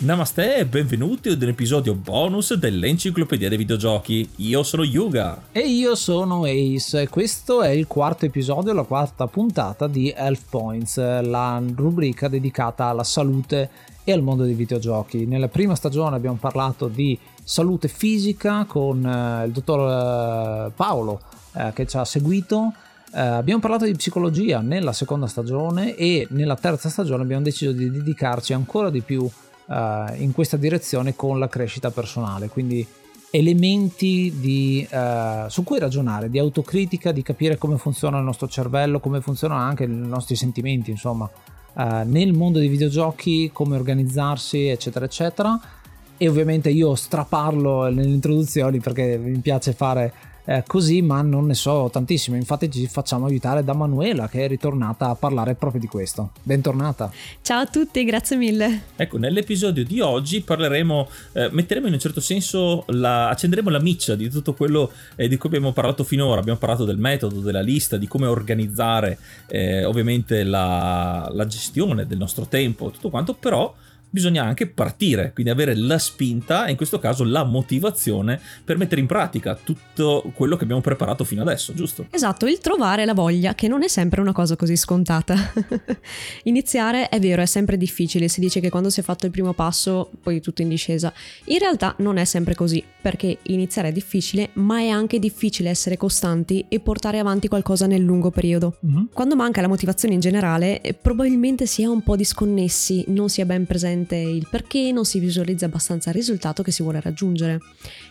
Namaste e benvenuti ad un episodio bonus dell'Enciclopedia dei Videogiochi. Io sono Yuga. E io sono Ace. Questo è il quarto episodio, la quarta puntata di Health Points, la rubrica dedicata alla salute e al mondo dei videogiochi. Nella prima stagione abbiamo parlato di salute fisica con eh, il dottor eh, Paolo eh, che ci ha seguito. Uh, abbiamo parlato di psicologia nella seconda stagione e nella terza stagione abbiamo deciso di dedicarci ancora di più uh, in questa direzione con la crescita personale, quindi elementi di, uh, su cui ragionare, di autocritica, di capire come funziona il nostro cervello, come funzionano anche i nostri sentimenti, insomma, uh, nel mondo dei videogiochi, come organizzarsi, eccetera, eccetera. E ovviamente io straparlo nelle introduzioni perché mi piace fare eh, così, ma non ne so tantissimo. Infatti, ci facciamo aiutare da Manuela che è ritornata a parlare proprio di questo. Bentornata. Ciao a tutti, grazie mille. Ecco, nell'episodio di oggi parleremo, eh, metteremo in un certo senso, la, accenderemo la miccia di tutto quello eh, di cui abbiamo parlato finora. Abbiamo parlato del metodo, della lista, di come organizzare eh, ovviamente la, la gestione del nostro tempo, tutto quanto, però bisogna anche partire, quindi avere la spinta e in questo caso la motivazione per mettere in pratica tutto quello che abbiamo preparato fino adesso, giusto? Esatto, il trovare la voglia, che non è sempre una cosa così scontata. Iniziare è vero, è sempre difficile, si dice che quando si è fatto il primo passo poi tutto in discesa. In realtà non è sempre così, perché iniziare è difficile, ma è anche difficile essere costanti e portare avanti qualcosa nel lungo periodo. Mm-hmm. Quando manca la motivazione in generale, probabilmente si è un po' disconnessi, non si è ben presenti presente il perché, non si visualizza abbastanza il risultato che si vuole raggiungere.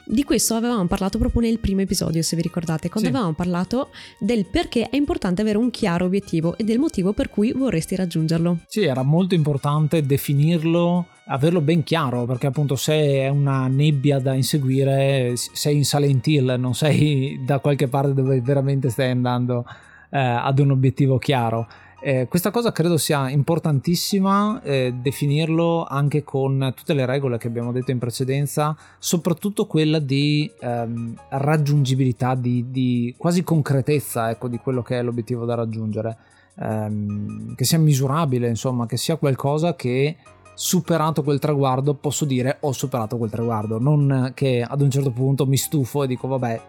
Di questo avevamo parlato proprio nel primo episodio, se vi ricordate, quando sì. avevamo parlato del perché è importante avere un chiaro obiettivo e del motivo per cui vorresti raggiungerlo. Sì, era molto importante definirlo averlo ben chiaro perché appunto se è una nebbia da inseguire sei in Silent Hill non sei da qualche parte dove veramente stai andando eh, ad un obiettivo chiaro eh, questa cosa credo sia importantissima eh, definirlo anche con tutte le regole che abbiamo detto in precedenza, soprattutto quella di ehm, raggiungibilità, di, di, quasi concretezza ecco, di quello che è l'obiettivo da raggiungere, ehm, che sia misurabile, insomma, che sia qualcosa che superato quel traguardo posso dire ho superato quel traguardo, non che ad un certo punto mi stufo e dico vabbè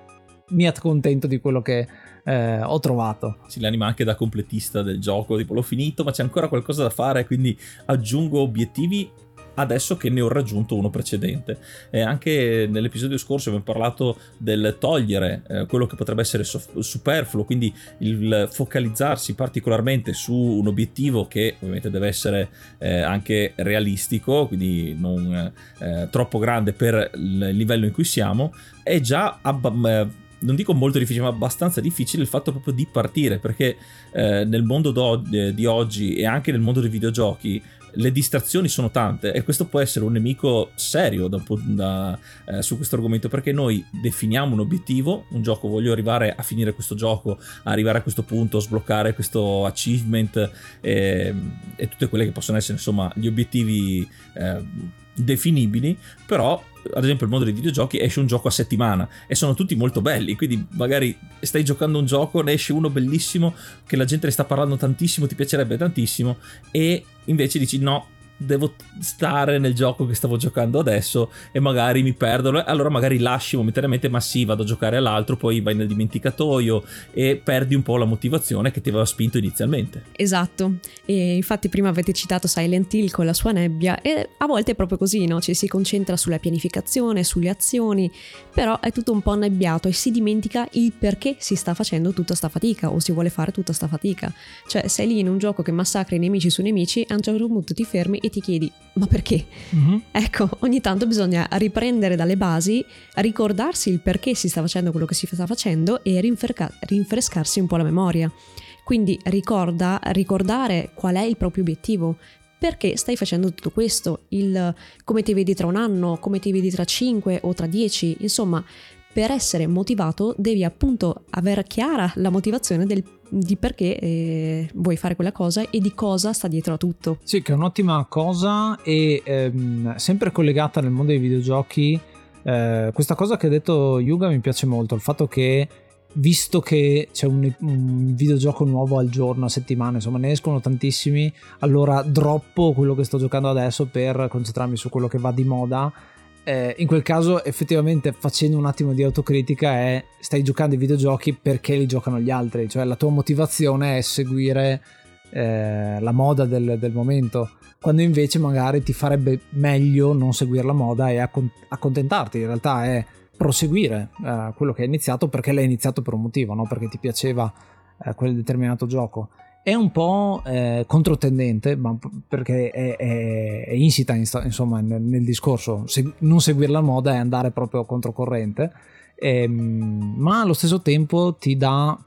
mi accontento di quello che eh, ho trovato. Si l'anima anche da completista del gioco, tipo l'ho finito ma c'è ancora qualcosa da fare, quindi aggiungo obiettivi adesso che ne ho raggiunto uno precedente. E anche nell'episodio scorso abbiamo parlato del togliere eh, quello che potrebbe essere sof- superfluo, quindi il focalizzarsi particolarmente su un obiettivo che ovviamente deve essere eh, anche realistico, quindi non eh, troppo grande per il livello in cui siamo, è già abba- non dico molto difficile, ma abbastanza difficile il fatto proprio di partire, perché eh, nel mondo do- di oggi e anche nel mondo dei videogiochi le distrazioni sono tante e questo può essere un nemico serio da, da, eh, su questo argomento perché noi definiamo un obiettivo, un gioco, voglio arrivare a finire questo gioco, arrivare a questo punto, sbloccare questo achievement eh, e tutte quelle che possono essere insomma gli obiettivi eh, definibili, però ad esempio il mondo dei videogiochi esce un gioco a settimana e sono tutti molto belli, quindi magari stai giocando un gioco, ne esce uno bellissimo che la gente ne sta parlando tantissimo, ti piacerebbe tantissimo e invece dici no, devo stare nel gioco che stavo giocando adesso e magari mi perdo. Allora magari lasci momentaneamente ma sì vado a giocare all'altro poi vai nel dimenticatoio e perdi un po' la motivazione che ti aveva spinto inizialmente. Esatto. E infatti prima avete citato Silent Hill con la sua nebbia e a volte è proprio così no? ci si concentra sulla pianificazione sulle azioni però è tutto un po' annebbiato e si dimentica il perché si sta facendo tutta sta fatica o si vuole fare tutta sta fatica. Cioè sei lì in un gioco che massacra i nemici su nemici a un certo punto ti fermi e ti chiedi ma perché? Mm-hmm. Ecco, ogni tanto bisogna riprendere dalle basi, ricordarsi il perché si sta facendo quello che si sta facendo e rinfresca- rinfrescarsi un po' la memoria. Quindi ricorda, ricordare qual è il proprio obiettivo, perché stai facendo tutto questo, il come ti vedi tra un anno, come ti vedi tra 5 o tra 10, insomma, per essere motivato devi appunto aver chiara la motivazione del di perché eh, vuoi fare quella cosa e di cosa sta dietro a tutto. Sì, che è un'ottima cosa e ehm, sempre collegata nel mondo dei videogiochi. Eh, questa cosa che ha detto Yuga mi piace molto, il fatto che visto che c'è un, un, videogioco nuovo al giorno, a settimana, insomma ne escono tantissimi, allora droppo quello che sto giocando adesso per concentrarmi su quello che va di moda eh, in quel caso effettivamente facendo un attimo di autocritica è stai giocando ai videogiochi perché li giocano gli altri, cioè la tua motivazione è seguire eh, la moda del, del, momento, quando invece magari ti farebbe meglio non seguire la moda e accontentarti, in realtà è proseguire eh, quello che hai iniziato perché l'hai iniziato per un motivo, non perché ti piaceva eh, quel determinato gioco è un po' eh, controtendente, ma perché è, è, è insita insomma, nel, nel discorso. Se, non seguire la moda è andare proprio controcorrente, ehm, ma allo stesso tempo ti dà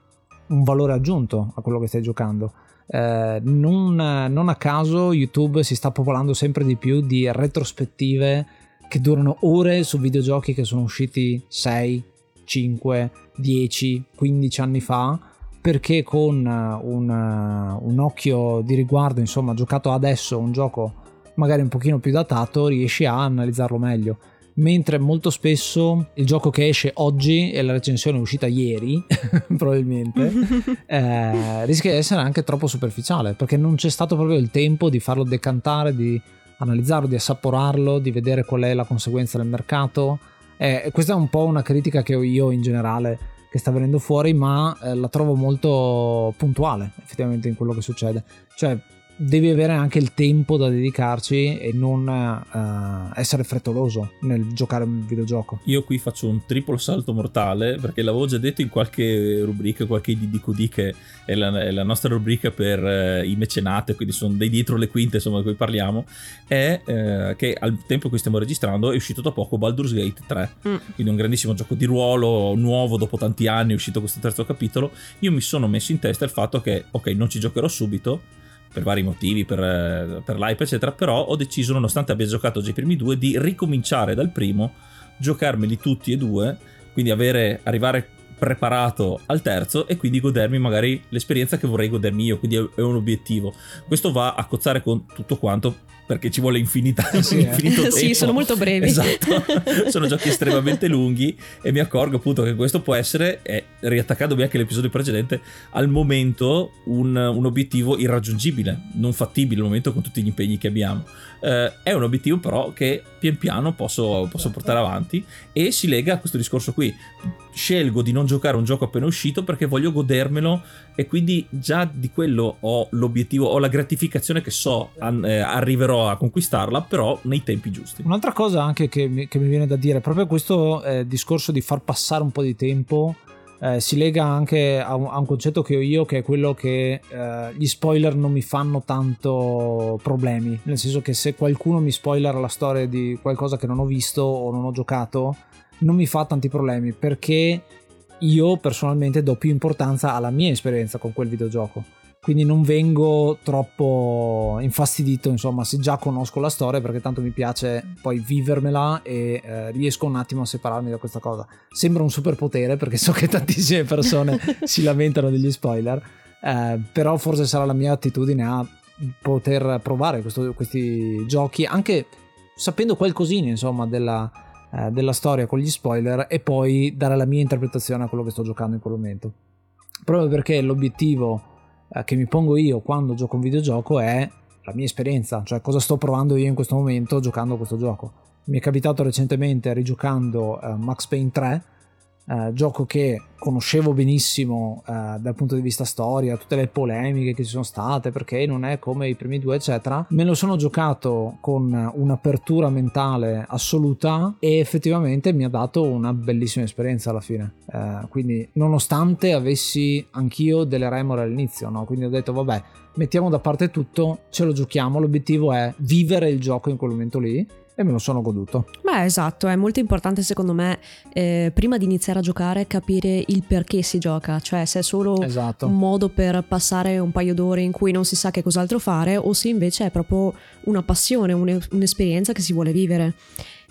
un valore aggiunto a quello che stai giocando. Eh, non, non, a caso YouTube si sta popolando sempre di più di retrospettive che durano ore su videogiochi che sono usciti 6, 5, 10, 15 anni fa perché con eh, un, eh, un, occhio di riguardo, insomma, giocato adesso un gioco magari un pochino più datato, riesci a analizzarlo meglio. Mentre molto spesso il gioco che esce oggi e la recensione è uscita ieri, probabilmente, eh, rischia di essere anche troppo superficiale perché non c'è stato proprio il tempo di farlo decantare, di analizzarlo, di assaporarlo, di vedere qual è la conseguenza del mercato. Eh, questa è un po' una critica che ho io in generale che sta venendo fuori, ma eh, la trovo molto puntuale effettivamente in quello che succede. Cioè, devi avere anche il tempo da dedicarci e non uh, essere frettoloso nel giocare un videogioco. Io qui faccio un triplo salto mortale perché l'avevo già detto in qualche rubrica, qualche DDQD che è la, è la nostra rubrica per uh, i mecenate, quindi sono dei dietro le quinte insomma di cui parliamo, è uh, che al tempo che stiamo registrando è uscito da poco Baldur's Gate 3, mm. quindi un grandissimo gioco di ruolo nuovo dopo tanti anni è uscito questo terzo capitolo. Io mi sono messo in testa il fatto che ok non ci giocherò subito per vari motivi, per, eh, per l'hype, eccetera. Però ho deciso, nonostante abbia giocato già i primi due, di ricominciare dal primo, giocarmeli tutti e due, quindi avere, arrivare preparato al terzo e quindi godermi magari l'esperienza che vorrei godermi io, quindi è un obiettivo. Questo va a cozzare con tutto quanto perché ci vuole infinità, sì, eh. infinito tempo. sì, sono molto brevi. Esatto, sono giochi estremamente lunghi e mi accorgo appunto che questo può essere, eh, riattaccandomi anche all'episodio precedente, al momento un, un, obiettivo irraggiungibile, non fattibile al momento con tutti gli impegni che abbiamo. Eh, è un obiettivo però che pian piano posso, posso portare avanti e si lega a questo discorso qui. Scelgo di non giocare un gioco appena uscito perché voglio godermelo e quindi già di quello ho l'obiettivo, ho la gratificazione che so an- eh, arriverò a conquistarla, però nei tempi giusti. Un'altra cosa anche che mi, che mi viene da dire, proprio questo eh, discorso di far passare un po' di tempo. Eh, si lega anche a un, a un, concetto che ho io, che è quello che eh, gli spoiler non mi fanno tanto problemi. Nel senso che se qualcuno mi spoiler la storia di qualcosa che non ho visto o non ho giocato, non mi fa tanti problemi perché io personalmente do più importanza alla mia esperienza con quel videogioco. Quindi non vengo troppo infastidito, insomma, se già conosco la storia, perché tanto mi piace poi vivermela e eh, riesco un attimo a separarmi da questa cosa. Sembra un superpotere, perché so che tantissime persone si lamentano degli spoiler, eh, però forse sarà la mia attitudine a poter provare questo, questi giochi, anche sapendo qualcosina, insomma, della, eh, della storia con gli spoiler e poi dare la mia interpretazione a quello che sto giocando in quel momento. Proprio perché l'obiettivo che mi pongo io quando gioco un videogioco è la mia esperienza, cioè cosa sto provando io in questo momento giocando questo gioco. Mi è capitato recentemente rigiocando uh, Max Payne 3 eh, gioco che conoscevo benissimo eh, dal punto di vista storia, tutte le polemiche che ci sono state, perché non è come i primi due, eccetera. Me lo sono giocato con un'apertura mentale assoluta e effettivamente mi ha dato una bellissima esperienza alla fine. Eh, quindi, nonostante avessi anch'io delle remore all'inizio, no? quindi ho detto, vabbè, mettiamo da parte tutto, ce lo giochiamo. L'obiettivo è vivere il gioco in quel momento lì e me lo sono goduto. Beh, esatto, è molto importante secondo me eh, prima di iniziare a giocare capire il perché si gioca, cioè se è solo esatto. un modo per passare un paio d'ore in cui non si sa che cos'altro fare o se invece è proprio una passione, un'esperienza che si vuole vivere.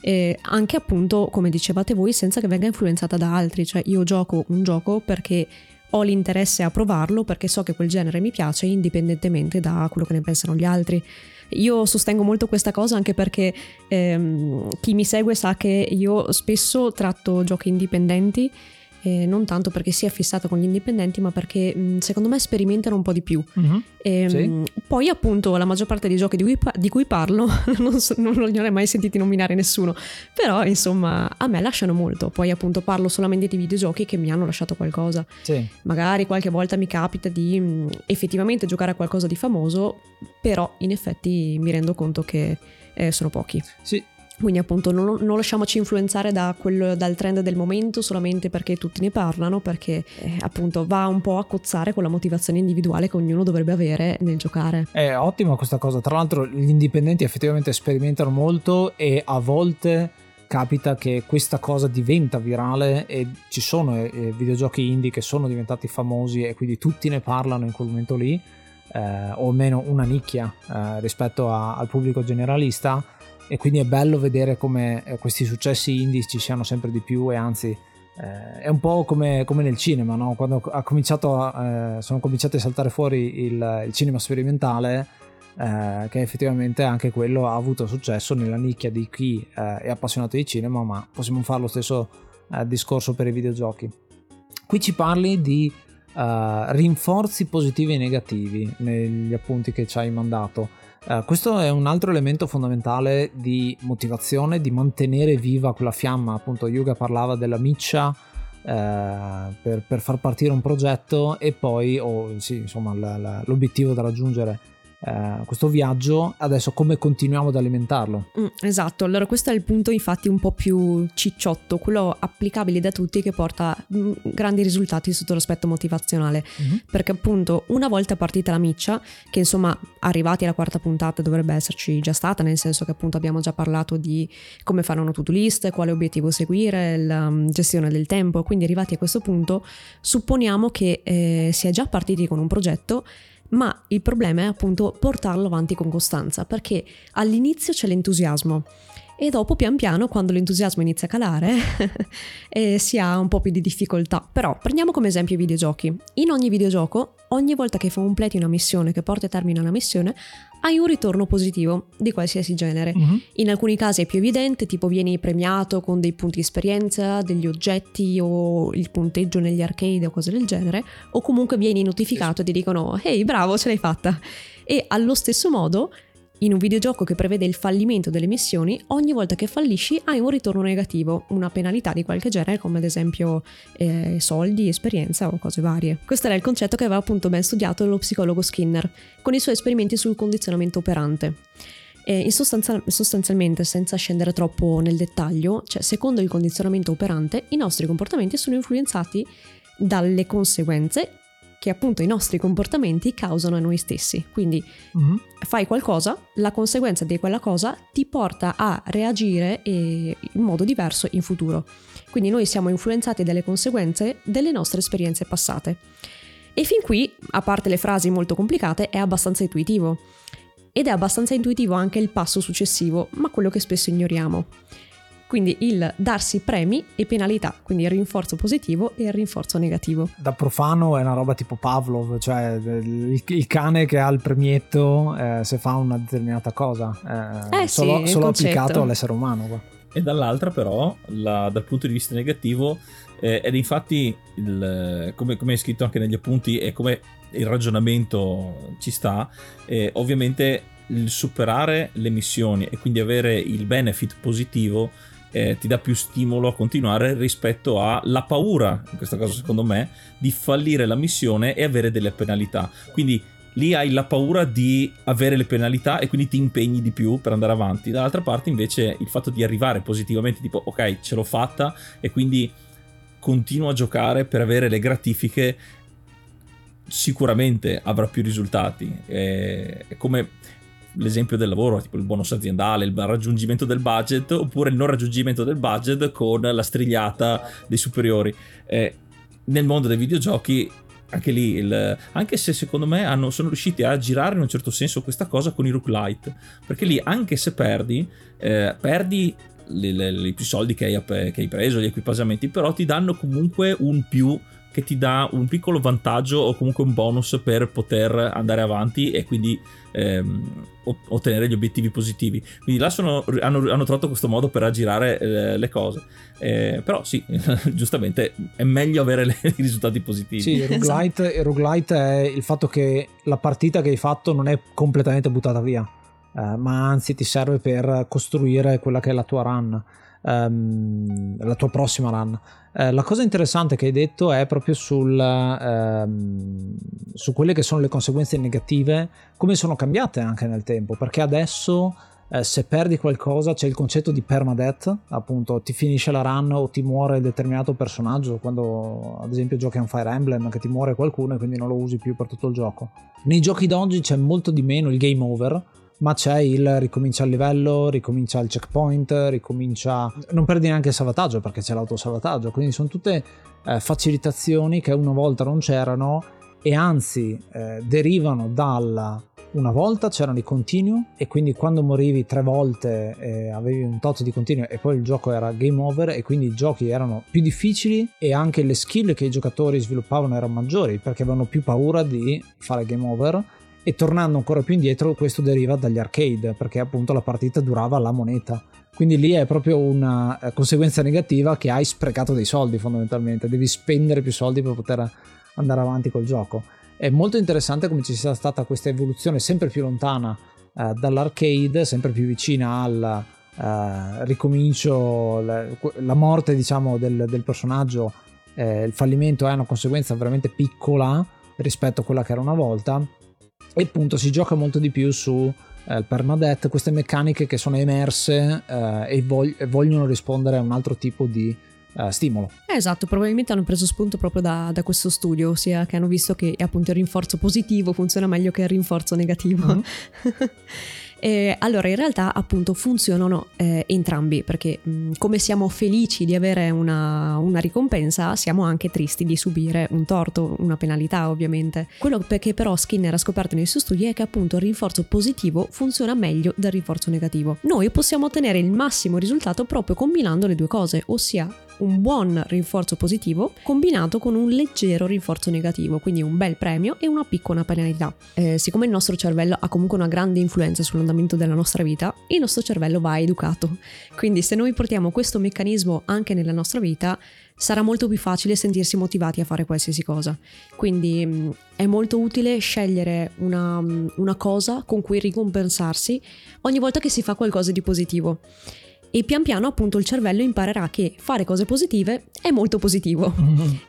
E anche appunto, come dicevate voi, senza che venga influenzata da altri, cioè io gioco un gioco perché ho l'interesse a provarlo perché so che quel genere mi piace indipendentemente da quello che ne pensano gli altri. Io sostengo molto questa cosa anche perché ehm, chi mi segue sa che io spesso tratto giochi indipendenti eh, non tanto perché sia fissata con gli indipendenti, ma perché mh, secondo me sperimentano un po' di più. Mm-hmm. E, sì. mh, poi, appunto, la maggior parte dei giochi di cui, di cui parlo non, so, non, non, li ho mai sentiti nominare nessuno, però insomma a me lasciano molto. Poi, appunto, parlo solamente di videogiochi che mi hanno lasciato qualcosa. Sì. Magari qualche volta mi capita di mh, effettivamente giocare a qualcosa di famoso, però in effetti mi rendo conto che eh, sono pochi. Sì, quindi appunto non, non lasciamoci influenzare da quello, dal trend del momento solamente perché tutti ne parlano, perché eh, appunto va un po' a cozzare con la motivazione individuale che ognuno dovrebbe avere nel giocare. È ottima questa cosa, tra l'altro gli indipendenti effettivamente sperimentano molto e a volte capita che questa cosa diventa virale e ci sono eh, videogiochi indie che sono diventati famosi e quindi tutti ne parlano in quel momento lì, eh, o almeno una nicchia eh, rispetto a, al pubblico generalista e quindi è bello vedere come eh, questi successi indie ci siano sempre di più e anzi eh, è un po' come, come nel cinema, no? quando cominciato, eh, sono cominciati a saltare fuori il, il cinema sperimentale, eh, che effettivamente anche quello ha avuto successo nella nicchia di chi eh, è appassionato di cinema, ma possiamo fare lo stesso eh, discorso per i videogiochi. Qui ci parli di rinforzi positivi e negativi negli appunti che ci hai mandato. Uh, questo è un altro elemento fondamentale di motivazione, di mantenere viva quella fiamma. Appunto, Yuga parlava della miccia uh, per, per, far partire un progetto e poi, oh, sì, insomma, la, la, l'obiettivo da raggiungere eh, questo viaggio, adesso come continuiamo ad alimentarlo? Mm, esatto, allora questo è il punto infatti un po' più cicciotto, quello applicabile da tutti che porta mm, grandi risultati sotto l'aspetto motivazionale, mm-hmm. perché appunto una volta partita la miccia, che insomma arrivati alla quarta puntata dovrebbe esserci già stata, nel senso che appunto abbiamo già parlato di come fare una to-do list, quale obiettivo seguire, la um, gestione del tempo, quindi arrivati a questo punto supponiamo che eh, si è già partiti con un progetto ma il problema è appunto portarlo avanti con costanza, perché all'inizio c'è l'entusiasmo e dopo pian piano quando l'entusiasmo inizia a calare eh, si ha un po' più di difficoltà. Però prendiamo come esempio i videogiochi. In ogni videogioco, ogni volta che completi una missione, che porta a termine una missione, hai un ritorno positivo di qualsiasi genere. Uh-huh. In alcuni casi è più evidente, tipo vieni premiato con dei punti di esperienza, degli oggetti o il punteggio negli arcade o cose del genere, o comunque vieni notificato e ti dicono ehi bravo ce l'hai fatta. E allo stesso modo in un videogioco che prevede il fallimento delle missioni, ogni volta che fallisci hai un ritorno negativo, una penalità di qualche genere, come ad esempio eh, soldi, esperienza o cose varie. Questo era il concetto che aveva appunto ben studiato lo psicologo Skinner, con i suoi esperimenti sul condizionamento operante. Sostanza, sostanzialmente, senza scendere troppo nel dettaglio, cioè secondo il condizionamento operante, i nostri comportamenti sono influenzati dalle conseguenze che appunto i nostri comportamenti causano a noi stessi. Quindi mm-hmm. fai qualcosa, la conseguenza di quella cosa ti porta a reagire in modo diverso in futuro. Quindi noi siamo influenzati dalle conseguenze delle nostre esperienze passate. E fin qui, a parte le frasi molto complicate, è abbastanza intuitivo. Ed è abbastanza intuitivo anche il passo successivo, ma quello che spesso ignoriamo. Quindi il darsi premi e penalità, quindi il rinforzo positivo e il rinforzo negativo. Da profano è una roba tipo Pavlov, cioè il, il cane che ha il premietto eh, se fa una determinata cosa, eh, Eh sì, solo, il solo applicato all'essere umano. qua. E dall'altra però, la- dal punto di vista negativo, eh, ed infatti, il- come, come è scritto anche negli appunti e come il ragionamento ci sta, eh, ovviamente il superare le missioni e quindi avere il benefit positivo eh, ti dà più stimolo a continuare rispetto alla paura, in questo caso secondo me, di fallire la missione e avere delle penalità. Quindi lì hai la paura di avere le penalità e quindi ti impegni di più per andare avanti. Dall'altra parte invece il fatto di arrivare positivamente, tipo ok ce l'ho fatta e quindi continuo a giocare per avere le gratifiche, sicuramente avrà più risultati. È è come l'esempio del lavoro, tipo il bonus aziendale, il raggiungimento del budget oppure il non raggiungimento del budget con la strigliata dei superiori. Eh, nel mondo dei videogiochi anche lì, il- anche se secondo me hanno- sono riusciti a girare in un certo senso questa cosa con i roguelite, perché lì anche se perdi, eh, perdi i soldi che hai, che hai preso, gli equipaggiamenti, però ti danno comunque un più che ti dà un piccolo vantaggio o comunque un bonus per poter andare avanti e quindi ehm, ot- ottenere gli obiettivi positivi. Quindi là sono- hanno, hanno trovato questo modo per aggirare eh, le cose. Eh, però sì, giustamente è meglio avere le- i risultati positivi. Sì, il roguelite, il roguelite è il fatto che la partita che hai fatto non è completamente buttata via, eh, ma anzi ti serve per costruire quella che è la tua run, ehm, la tua prossima run. Eh, la cosa interessante che hai detto è proprio sul, ehm, su quelle che sono le conseguenze negative, come sono cambiate anche nel tempo, perché adesso eh, se perdi qualcosa c'è il concetto di permadeath, appunto ti finisce la run o ti muore determinato personaggio, quando ad esempio giochi a un Fire Emblem che ti muore qualcuno e quindi non lo usi più per tutto il gioco. Nei giochi d'oggi c'è molto di meno il game over, ma c'è il ricomincia il livello, ricomincia il checkpoint, ricomincia... Non perdi neanche il salvataggio perché c'è l'autosalvataggio, quindi sono tutte eh, facilitazioni che una volta non c'erano e anzi eh, derivano dal una volta c'erano i continue e quindi quando morivi tre volte eh, avevi un tot di continue e poi il gioco era game over e quindi i giochi erano più difficili e anche le skill che i giocatori sviluppavano erano maggiori perché avevano più paura di fare game over e tornando ancora più indietro questo deriva dagli arcade perché appunto la partita durava la moneta. Quindi lì è proprio una eh, conseguenza negativa che hai sprecato dei soldi fondamentalmente. Devi spendere più soldi per poter andare avanti col gioco. È molto interessante come ci sia stata questa evoluzione sempre più lontana eh, dall'arcade, sempre più vicina al eh, ricomincio, la, la morte diciamo del, del personaggio, eh, il fallimento è una conseguenza veramente piccola rispetto a quella che era una volta e appunto si gioca molto di più su eh, il permadeath, queste meccaniche che sono emerse eh, e, vog- vogliono rispondere a un altro tipo di eh, stimolo. Eh, Esatto, probabilmente hanno preso spunto proprio da, da questo studio, ossia che hanno visto che appunto il rinforzo positivo funziona meglio che il rinforzo negativo. Mhm. E allora, in realtà, appunto, funzionano eh, entrambi, perché mh, come siamo felici di avere una, una ricompensa, siamo anche tristi di subire un torto, una penalità, ovviamente. Quello che però Skinner ha scoperto nei suoi studi è che appunto il rinforzo positivo funziona meglio del rinforzo negativo. Noi possiamo ottenere il massimo risultato proprio combinando le due cose, ossia un buon rinforzo positivo combinato con un leggero rinforzo negativo, quindi un bel premio e una piccola penalità. Eh, siccome il nostro cervello ha comunque una grande influenza sull'andamento della nostra vita, il nostro cervello va educato. Quindi se noi portiamo questo meccanismo anche nella nostra vita, sarà molto più facile sentirsi motivati a fare qualsiasi cosa. Quindi mh, è molto utile scegliere una, mh, una cosa con cui ricompensarsi ogni volta che si fa qualcosa di positivo e pian piano appunto il cervello imparerà che fare cose positive è molto positivo.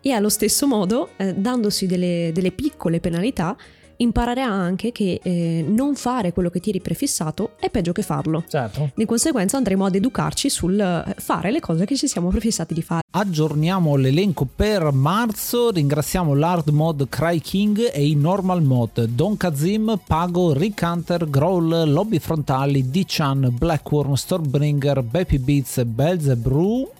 E allo stesso modo eh, dandosi delle, delle piccole penalità imparerà anche che eh, non fare quello che ti eri prefissato è peggio che farlo. Certo. Di conseguenza andremo ad educarci sul eh, fare le cose che ci siamo prefissati di fare. Aggiorniamo l'elenco per marzo, ringraziamo l'hard mod Cry King e i normal mod Don Kazim, Pago, Rick Hunter, Growl, Lobby Frontali, D-Chan, Blackworm, Stormbringer, Baby Beats, Belzebrew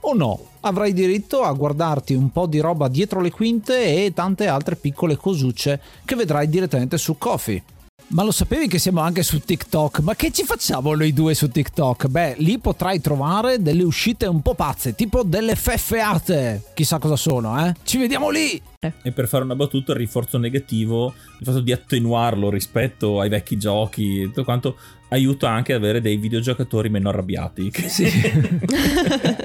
o no avrai diritto a guardarti un po' di roba dietro le quinte e tante altre piccole cosucce che vedrai direttamente su Kofi. Ma lo sapevi che siamo anche su TikTok? Ma che ci facciamo noi due su TikTok? Beh, lì potrai trovare delle uscite un po' pazze, tipo delle feffeate. Chissà cosa sono, eh? Ci vediamo lì! E per fare una battuta, il rinforzo negativo, il fatto di attenuarlo rispetto ai vecchi giochi e tutto quanto, aiuta anche ad avere dei videogiocatori meno arrabbiati. Sì.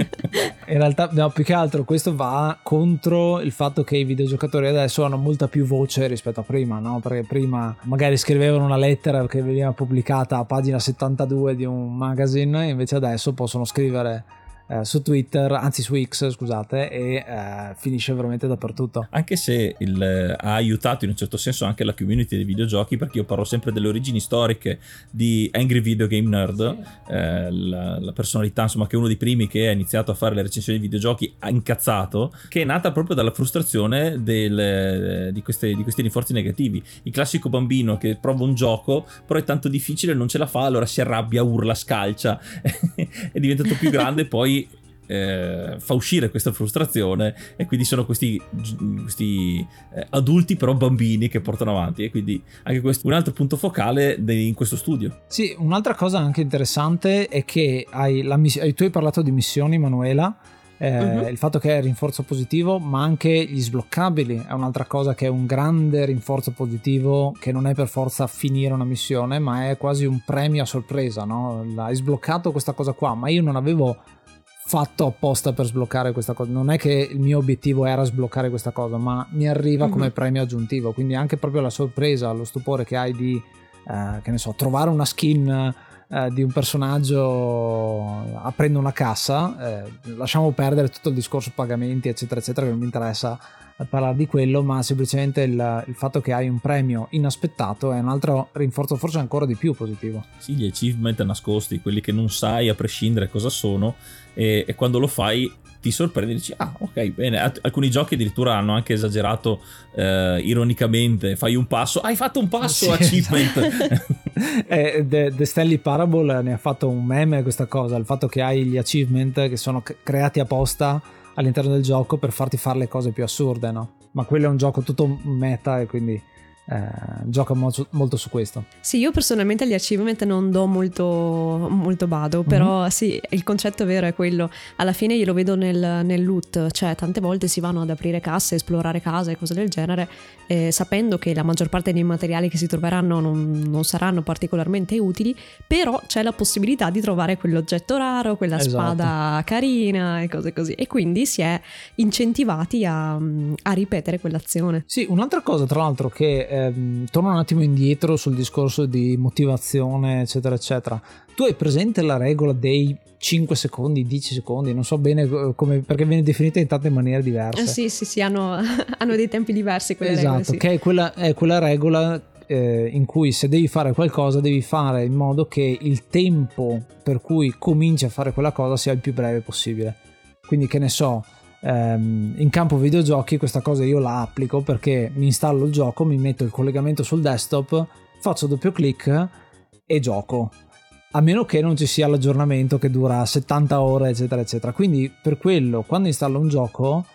In realtà, no, più che altro questo va contro il fatto che i videogiocatori adesso hanno molta più voce rispetto a prima, no? Perché prima magari scrivevano una lettera che veniva pubblicata a pagina 72 di un magazine, invece adesso possono scrivere eh, su Twitter, anzi su X, scusate, e eh, finisce veramente dappertutto. Anche se il, eh, ha aiutato in un certo senso anche la community dei videogiochi, perché io parlo sempre delle origini storiche di Angry Video Game Nerd, sì. eh, la, la, personalità insomma che è uno dei primi che ha iniziato a fare le recensioni di videogiochi ha incazzato, che è nata proprio dalla frustrazione del, di, queste, di questi rinforzi negativi. Il classico bambino che prova un gioco, però è tanto difficile, non ce la fa, allora si arrabbia, urla, scalcia, è diventato più grande poi eh, fa uscire questa frustrazione e quindi sono questi, questi eh, adulti però bambini che portano avanti e quindi anche questo è un altro punto focale de- in questo studio. Sì, un'altra cosa anche interessante è che hai la miss- tu hai parlato di missioni Manuela eh, uh-huh. il fatto che è rinforzo positivo, ma anche gli sbloccabili è un'altra cosa che è un grande rinforzo positivo che non è per forza finire una missione, ma è quasi un premio a sorpresa, no? Hai sbloccato questa cosa qua, ma io non avevo fatto apposta per sbloccare questa cosa. Non è che il mio obiettivo era sbloccare questa cosa, ma mi arriva mm-hmm. come premio aggiuntivo. Quindi anche proprio la sorpresa, lo stupore che hai di, eh, che ne so, trovare una skin eh, di un personaggio aprendo una cassa. Eh, lasciamo perdere tutto il discorso pagamenti, eccetera, eccetera, che non mi interessa parlare di quello, ma semplicemente il, il, fatto che hai un premio inaspettato è un altro rinforzo, forse ancora di più positivo. Sì, gli achievement nascosti, quelli che non sai a prescindere cosa sono, e, e quando lo fai ti sorprende e dici ah ok bene. Alcuni giochi addirittura hanno anche esagerato eh, ironicamente fai un passo hai fatto un passo sì, achievement. eh, The, The Stanley Parable ne ha fatto un meme questa cosa il fatto che hai gli achievement che sono creati apposta all'interno del gioco per farti fare le cose più assurde, no? Ma quello è un gioco tutto meta e quindi eh, gioca molto, molto, su questo. Sì, io personalmente agli achievement non do molto, molto bado, mhm. però mm-hmm. sì, il concetto vero è quello. Alla fine io lo vedo nel, nel, loot, cioè tante volte si vanno ad aprire casse, esplorare case e cose del genere, eh, sapendo che la maggior parte dei materiali che si troveranno non, non, saranno particolarmente utili, però c'è la possibilità di trovare quell'oggetto raro, quella esatto. spada carina e cose così. E quindi si è incentivati a, a ripetere quell'azione. Sì, un'altra cosa tra l'altro che ehm, torno un attimo indietro sul discorso di motivazione, eccetera, eccetera. Tu hai presente la regola dei 5 secondi, 10 secondi, non so bene eh, come, perché viene definita in tante maniere diverse. Eh sì, sì, sì, hanno, hanno dei tempi diversi quelle esatto, regole. Esatto, sì. che è quella, è quella regola eh, in cui se devi fare qualcosa devi fare in modo che il tempo per cui cominci a fare quella cosa sia il più breve possibile. Quindi che ne so, ehm, in campo videogiochi questa cosa io la applico perché mi installo il gioco, mi metto il collegamento sul desktop, faccio doppio clic e gioco. A meno che non ci sia l'aggiornamento che dura 70 ore, eccetera, eccetera. Quindi per quello, quando installo un gioco,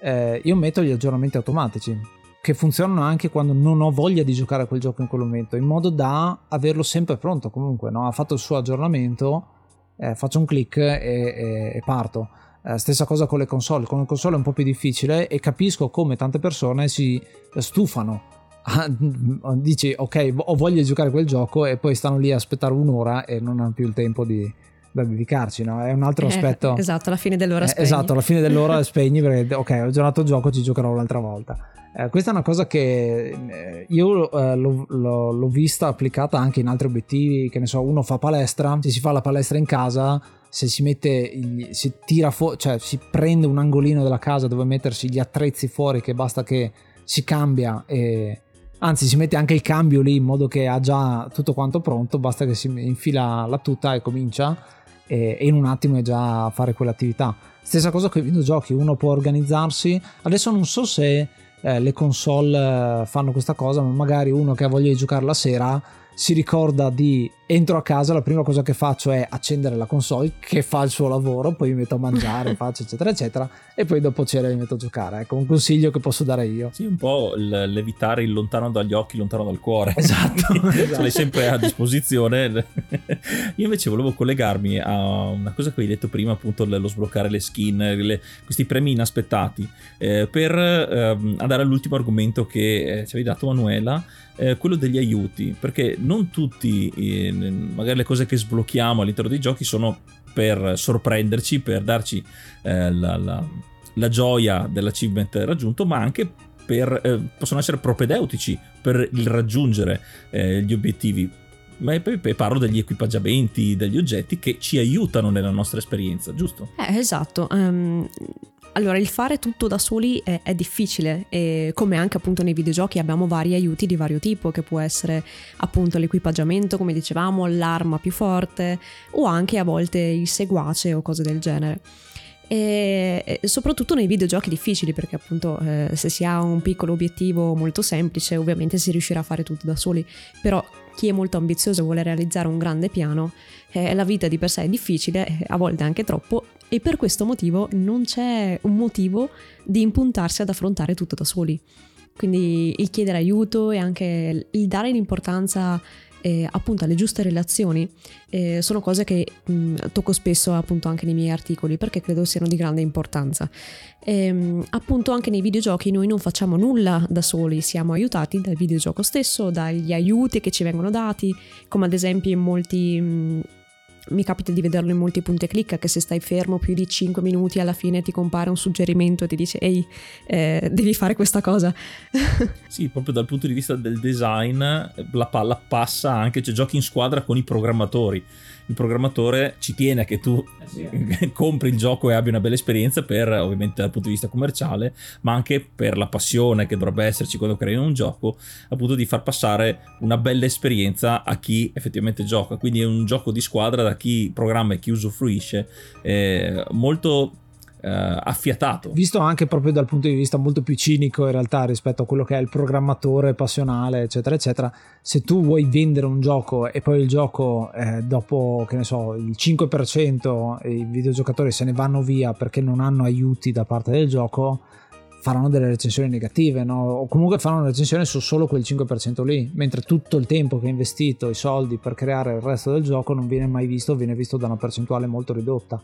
eh, io metto gli aggiornamenti automatici che funzionano anche quando non ho voglia di giocare a quel gioco in quel momento, in modo da averlo sempre pronto comunque, no? ha fatto il suo aggiornamento, eh, faccio un clic e, e, e parto. Eh, stessa cosa con le console, con le console è un po' più difficile e capisco come tante persone si stufano. dici ok, ho voglia di giocare quel gioco e poi stanno lì a aspettare un'ora e non hanno più il tempo di, da dedicarci, no? È un altro eh, aspetto. Esatto, alla fine dell'ora eh, spegni. Esatto, alla fine dell'ora spegni perché ok, ho giocato il gioco, ci giocherò un'altra volta. Eh, questa è una cosa che eh, io eh, l'ho, l'ho, l'ho, vista applicata anche in altri obiettivi, che ne so, uno fa palestra, se si fa la palestra in casa se si mette, si tira fuori, cioè si prende un angolino della casa dove mettersi gli attrezzi fuori che basta che si cambia e, Anzi, si mette anche il cambio lì in modo che ha già tutto quanto pronto, basta che si infila la tuta e comincia e, in un attimo è già a fare quell'attività. Stessa cosa con i videogiochi, uno può organizzarsi. Adesso non so se eh, le console eh, fanno questa cosa, ma magari uno che ha voglia di giocare la sera si ricorda di entro a casa, la prima cosa che faccio è accendere la console che fa il suo lavoro, poi mi metto a mangiare, faccio eccetera eccetera e poi dopo cera mi metto a giocare. Ecco, un consiglio che posso dare io. Sì, un po' l'evitare il lontano dagli occhi, lontano dal cuore. Esatto. esatto. Ce l'hai sempre a disposizione. io invece volevo collegarmi a una cosa che hai detto prima, appunto lo sbloccare le skin, le, questi premi inaspettati, eh, per eh, andare all'ultimo argomento che eh, ci avevi dato Manuela eh, quello degli aiuti, perché non tutti, eh, magari le cose che sblocchiamo all'interno dei giochi sono per sorprenderci, per darci eh, la, la, la, gioia dell'achievement raggiunto, ma anche per, eh, possono essere propedeutici per il raggiungere eh, gli obiettivi. Ma parlo degli equipaggiamenti, degli oggetti che ci aiutano nella nostra esperienza, giusto? Eh, esatto. Um, allora, il fare tutto da soli è, è, difficile e come anche appunto nei videogiochi abbiamo vari aiuti di vario tipo che può essere appunto l'equipaggiamento, come dicevamo, l'arma più forte o anche a volte il seguace o cose del genere. E soprattutto nei videogiochi difficili perché appunto eh, se si ha un piccolo obiettivo molto semplice ovviamente si riuscirà a fare tutto da soli però chi è molto ambizioso e vuole realizzare un grande piano eh, la vita di per sé è difficile a volte anche troppo e per questo motivo non c'è un motivo di impuntarsi ad affrontare tutto da soli. Quindi il chiedere aiuto e anche il dare l'importanza eh, appunto alle giuste relazioni eh, sono cose che mh, tocco spesso appunto anche nei miei articoli perché credo siano di grande importanza. E, ehm, appunto anche nei videogiochi noi non facciamo nulla da soli, siamo aiutati dal videogioco stesso, dagli aiuti che ci vengono dati, come ad esempio in molti... Mh, mi capita di vederlo in molti punti e clicca che se stai fermo più di 5 minuti alla fine ti compare un suggerimento e ti dice ehi eh, devi fare questa cosa. Sì proprio dal punto di vista del design la palla passa anche cioè giochi in squadra con i programmatori il programmatore ci tiene a che tu eh sì. compri il gioco e abbia una bella esperienza per ovviamente dal punto di vista commerciale ma anche per la passione che dovrebbe esserci quando crei un gioco appunto di far passare una bella esperienza a chi effettivamente gioca quindi è un gioco di squadra da chi programma e chi usufruisce eh, molto affiatato. Visto anche proprio dal punto di vista molto più cinico in realtà rispetto a quello che è il programmatore passionale, eccetera, eccetera, se tu vuoi vendere un gioco e poi il gioco eh, dopo, che ne so, il 5% i videogiocatori se ne vanno via perché non hanno aiuti da parte del gioco, faranno delle recensioni negative, no? o comunque faranno una recensione su solo quel 5% lì, mentre tutto il tempo che hai investito, i soldi per creare il resto del gioco non viene mai visto, viene visto da una percentuale molto ridotta.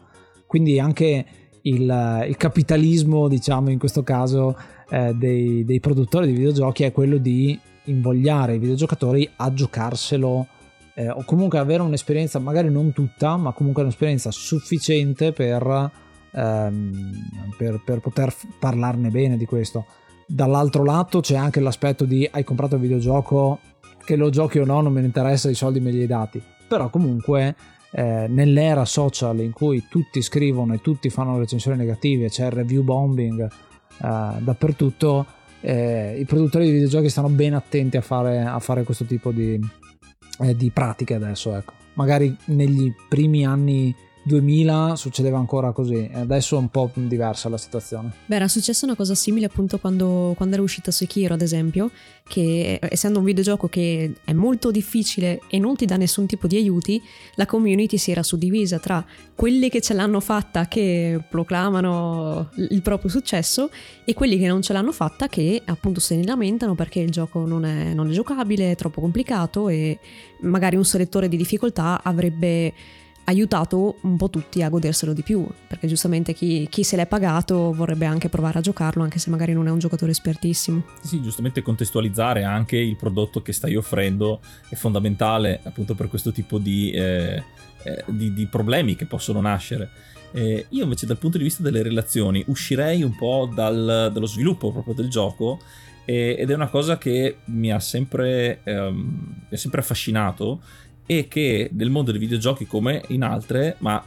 Quindi anche il, il capitalismo, diciamo in questo caso, eh, dei, dei, produttori di videogiochi è quello di invogliare i videogiocatori a giocarselo eh, o comunque avere un'esperienza, magari non tutta, ma comunque un'esperienza sufficiente per, ehm, per, per poter parlarne bene di questo. Dall'altro lato c'è anche l'aspetto di hai comprato il videogioco, che lo giochi o no non me ne interessa, i soldi me li hai dati. Però comunque eh, nell'era social in cui tutti scrivono e tutti fanno recensioni negative, c'è il review bombing eh, dappertutto, eh, i produttori di videogiochi stanno ben attenti a fare, a fare questo tipo di, eh, di pratiche adesso. Ecco. Magari negli primi anni 2000 succedeva ancora così, adesso è un po' diversa la situazione. Beh, era successa una cosa simile appunto quando, quando era uscita Sekiro, ad esempio, che essendo un videogioco che è molto difficile e non ti dà nessun tipo di aiuti, la community si era suddivisa tra quelli che ce l'hanno fatta che proclamano il proprio successo e quelli che non ce l'hanno fatta che appunto se ne lamentano perché il gioco non è, non è giocabile, è troppo complicato e magari un selettore di difficoltà avrebbe aiutato un po' tutti a goderselo di più, perché giustamente chi, chi, se l'è pagato vorrebbe anche provare a giocarlo, anche se magari non è un giocatore espertissimo. Sì, giustamente contestualizzare anche il prodotto che stai offrendo è fondamentale appunto per questo tipo di, eh, eh, di, di problemi che possono nascere. Eh, io invece dal punto di vista delle relazioni uscirei un po' dal, dallo sviluppo proprio del gioco ed è una cosa che mi ha sempre, ehm, mi ha sempre affascinato e che nel mondo dei videogiochi come in altre, ma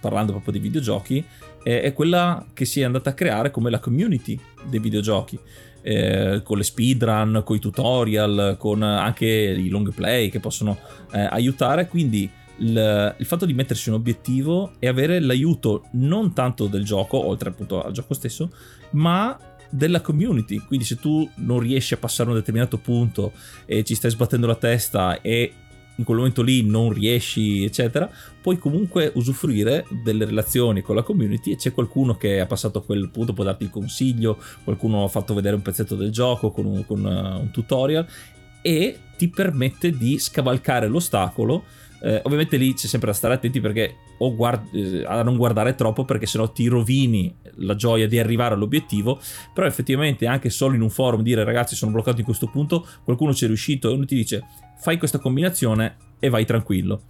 parlando proprio di videogiochi, è, quella che si è andata a creare come la community dei videogiochi. Eh, con le speedrun, con i tutorial, con anche i long play che possono eh, aiutare. Quindi il, il, fatto di mettersi un obiettivo e avere l'aiuto non tanto del gioco, oltre appunto al gioco stesso, ma della community. Quindi se tu non riesci a passare un determinato punto e ci stai sbattendo la testa e in quel momento lì non riesci, eccetera, puoi comunque usufruire delle relazioni con la community e c'è qualcuno che ha passato a quel punto, può darti il consiglio, qualcuno ha fatto vedere un pezzetto del gioco con un, con uh, un tutorial e ti permette di scavalcare l'ostacolo eh, ovviamente lì c'è sempre da stare attenti perché o guard- eh, a non guardare troppo perché sennò ti rovini la gioia di arrivare all'obiettivo. Però effettivamente anche solo in un forum dire ragazzi sono bloccato in questo punto, qualcuno ci è riuscito e uno ti dice fai questa combinazione e vai tranquillo.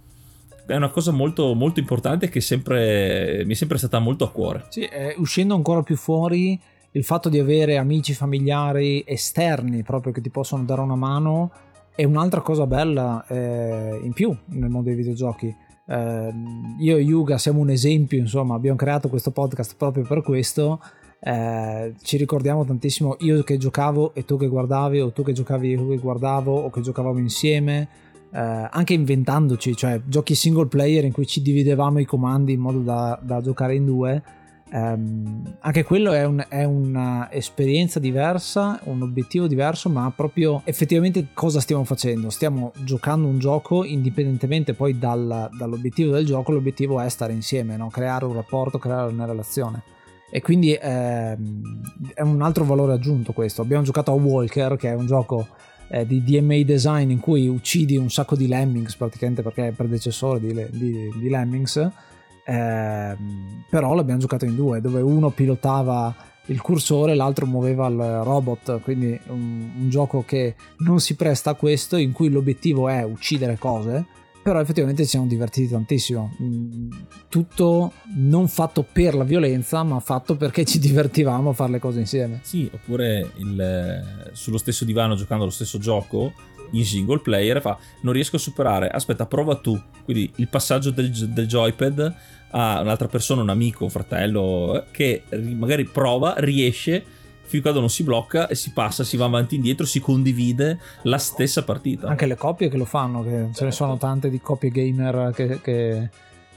È una cosa molto, molto importante che sempre, mi è sempre stata molto a cuore. Sì, eh, uscendo ancora più fuori il fatto di avere amici familiari esterni proprio che ti possono dare una mano e un'altra cosa bella eh, in più nel mondo dei videogiochi, eh, io e Yuga siamo un esempio, insomma, abbiamo creato questo podcast proprio per questo. Eh, ci ricordiamo tantissimo io che giocavo e tu che guardavi, o tu che giocavi e io che guardavo, o che giocavamo insieme. Eh, anche inventandoci, cioè giochi single player in cui ci dividevamo i comandi in modo da, da giocare in due Um, anche quello è, un, è, un'esperienza diversa, un obiettivo diverso, ma proprio effettivamente cosa stiamo facendo? Stiamo giocando un gioco indipendentemente poi dal, dall'obiettivo del gioco, l'obiettivo è stare insieme, no? creare un rapporto, creare una relazione. E quindi ehm, è un altro valore aggiunto questo. Abbiamo giocato a Walker, che è un gioco eh, di DMA design in cui uccidi un sacco di lemmings praticamente perché è il predecessore di, di, di lemmings. Eh, però l'abbiamo giocato in due, dove uno pilotava il cursore, l'altro muoveva il robot, quindi un, un gioco che non si presta a questo, in cui l'obiettivo è uccidere cose, però effettivamente ci siamo divertiti tantissimo. Mm, tutto non fatto per la violenza, ma fatto perché ci divertivamo a fare le cose insieme. Sì, oppure il, sullo stesso divano giocando lo stesso gioco in single player fa non riesco a superare, aspetta, prova tu. Quindi il passaggio del, del joypad a un'altra persona, un amico, un fratello, eh, che magari prova, riesce, fino a quando non si blocca e si passa, si va avanti e indietro, si condivide la stessa partita. Anche le coppie che lo fanno, che ce ne sono tante di coppie gamer che... che...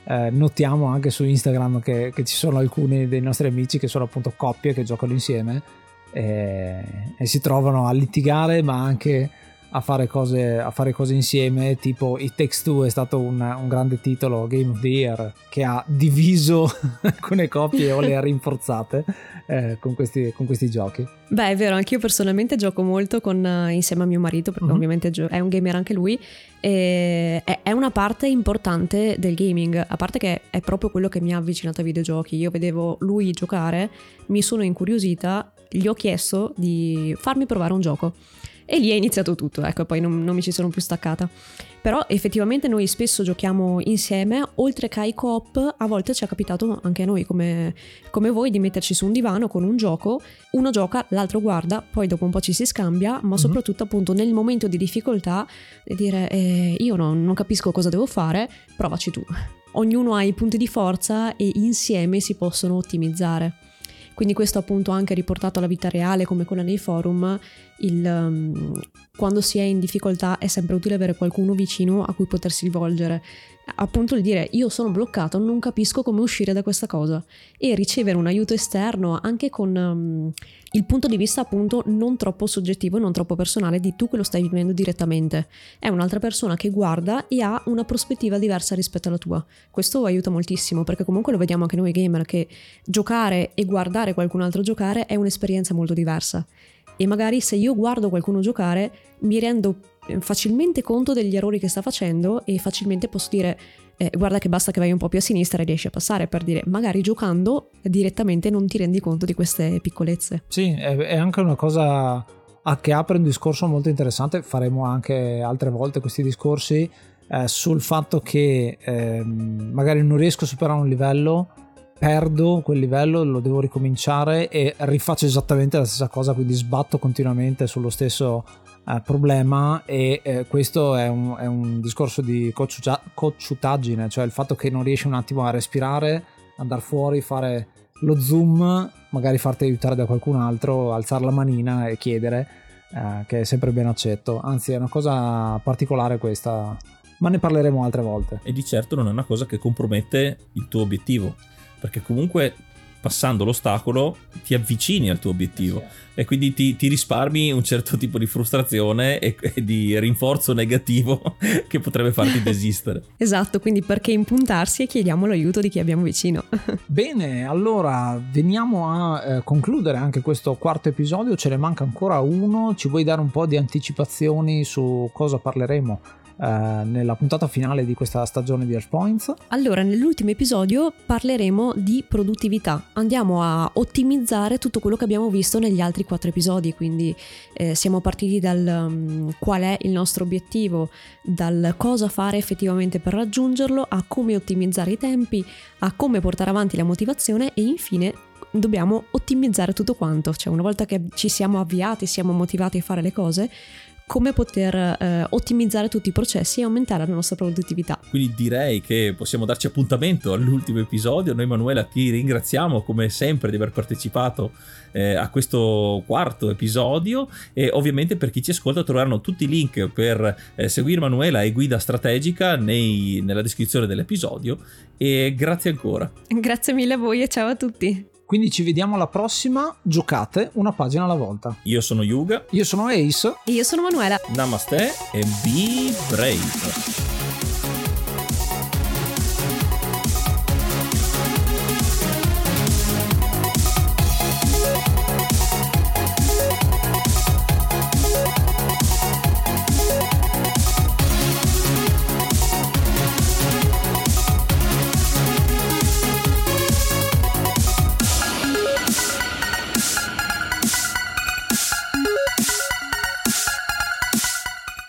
Eh, notiamo anche su Instagram che, che, ci sono alcuni dei nostri amici che sono appunto coppie che giocano insieme e, e si trovano a litigare ma anche a fare cose, a fare cose insieme, tipo It Takes Two è stato un, un, grande titolo, Game of the Year, che ha diviso alcune coppie o le ha rinforzate eh, con, questi, con, questi, giochi. Beh, è vero, anch'io personalmente gioco molto con, uh, insieme a mio marito, perché uh-huh. ovviamente è un gamer anche lui, e è, è una parte importante del gaming, a parte che è proprio quello che mi ha avvicinato ai videogiochi. Io vedevo lui giocare, mi sono incuriosita, gli ho chiesto di farmi provare un gioco e lì è iniziato tutto, ecco, poi non, non mi ci sono più staccata. Però effettivamente noi spesso giochiamo insieme, oltre che ai coop, a volte ci è capitato anche a noi come, come, voi di metterci su un divano con un gioco, uno gioca, l'altro guarda, poi dopo un po' ci si scambia, ma mm-hmm. soprattutto appunto nel momento di difficoltà dire eh, io no, non capisco cosa devo fare, provaci tu. Ognuno ha i punti di forza e insieme si possono ottimizzare. Quindi questo appunto anche riportato alla vita reale come quella nei forum, il, um, quando si è in difficoltà è sempre utile avere qualcuno vicino a cui potersi rivolgere. Appunto il dire io sono bloccato, non capisco come uscire da questa cosa e ricevere un aiuto esterno anche con um, il punto di vista appunto non troppo soggettivo e non troppo personale di tu che lo stai vivendo direttamente. È un'altra persona che guarda e ha una prospettiva diversa rispetto alla tua. Questo aiuta moltissimo perché comunque lo vediamo anche noi gamer che giocare e guardare qualcun altro giocare è un'esperienza molto diversa e magari se io guardo qualcuno giocare mi rendo eh, facilmente conto degli errori che sta facendo e facilmente posso dire eh, guarda che basta che vai un po' più a sinistra e riesci a passare per dire magari giocando direttamente non ti rendi conto di queste piccolezze. Sì, è, anche una cosa che apre un discorso molto interessante, faremo anche altre volte questi discorsi eh, sul fatto che eh, magari non riesco a superare un livello perdo quel livello, lo devo ricominciare e rifaccio esattamente la stessa cosa, quindi sbatto continuamente sullo stesso eh, problema e eh, questo è un, è un, discorso di cocciutaggine, cioè il fatto che non riesci un attimo a respirare, andare fuori, fare lo zoom, magari farti aiutare da qualcun altro, alzare la manina e chiedere, eh, che è sempre ben accetto. Anzi, è una cosa particolare questa, ma ne parleremo altre volte. E di certo non è una cosa che compromette il tuo obiettivo, perché comunque passando l'ostacolo ti avvicini al tuo obiettivo sì. e quindi ti, ti, risparmi un certo tipo di frustrazione e, e, di rinforzo negativo che potrebbe farti desistere. esatto, quindi perché impuntarsi e chiediamo l'aiuto di chi abbiamo vicino. Bene, allora veniamo a eh, concludere anche questo quarto episodio, ce ne manca ancora uno, ci vuoi dare un po' di anticipazioni su cosa parleremo? Eh, nella puntata finale di questa stagione di Earthpoints. Allora, nell'ultimo episodio parleremo di produttività. Andiamo a ottimizzare tutto quello che abbiamo visto negli altri quattro episodi, quindi eh, siamo partiti dal um, qual è il nostro obiettivo, dal cosa fare effettivamente per raggiungerlo, a come ottimizzare i tempi, a come portare avanti la motivazione e infine dobbiamo ottimizzare tutto quanto, cioè una volta che ci siamo avviati, siamo motivati a fare le cose, come poter eh, ottimizzare tutti i processi e aumentare la nostra produttività. Quindi direi che possiamo darci appuntamento all'ultimo episodio. Noi Manuela ti ringraziamo come sempre di aver partecipato eh, a questo quarto episodio e ovviamente per chi ci ascolta troveranno tutti i link per eh, seguire Manuela e guida strategica nei, nella descrizione dell'episodio e grazie ancora. Grazie mille a voi e ciao a tutti. Quindi ci vediamo alla prossima. Giocate una pagina alla volta. Io sono Yuga. Io sono Ace. E io sono Manuela. Namaste e be brave.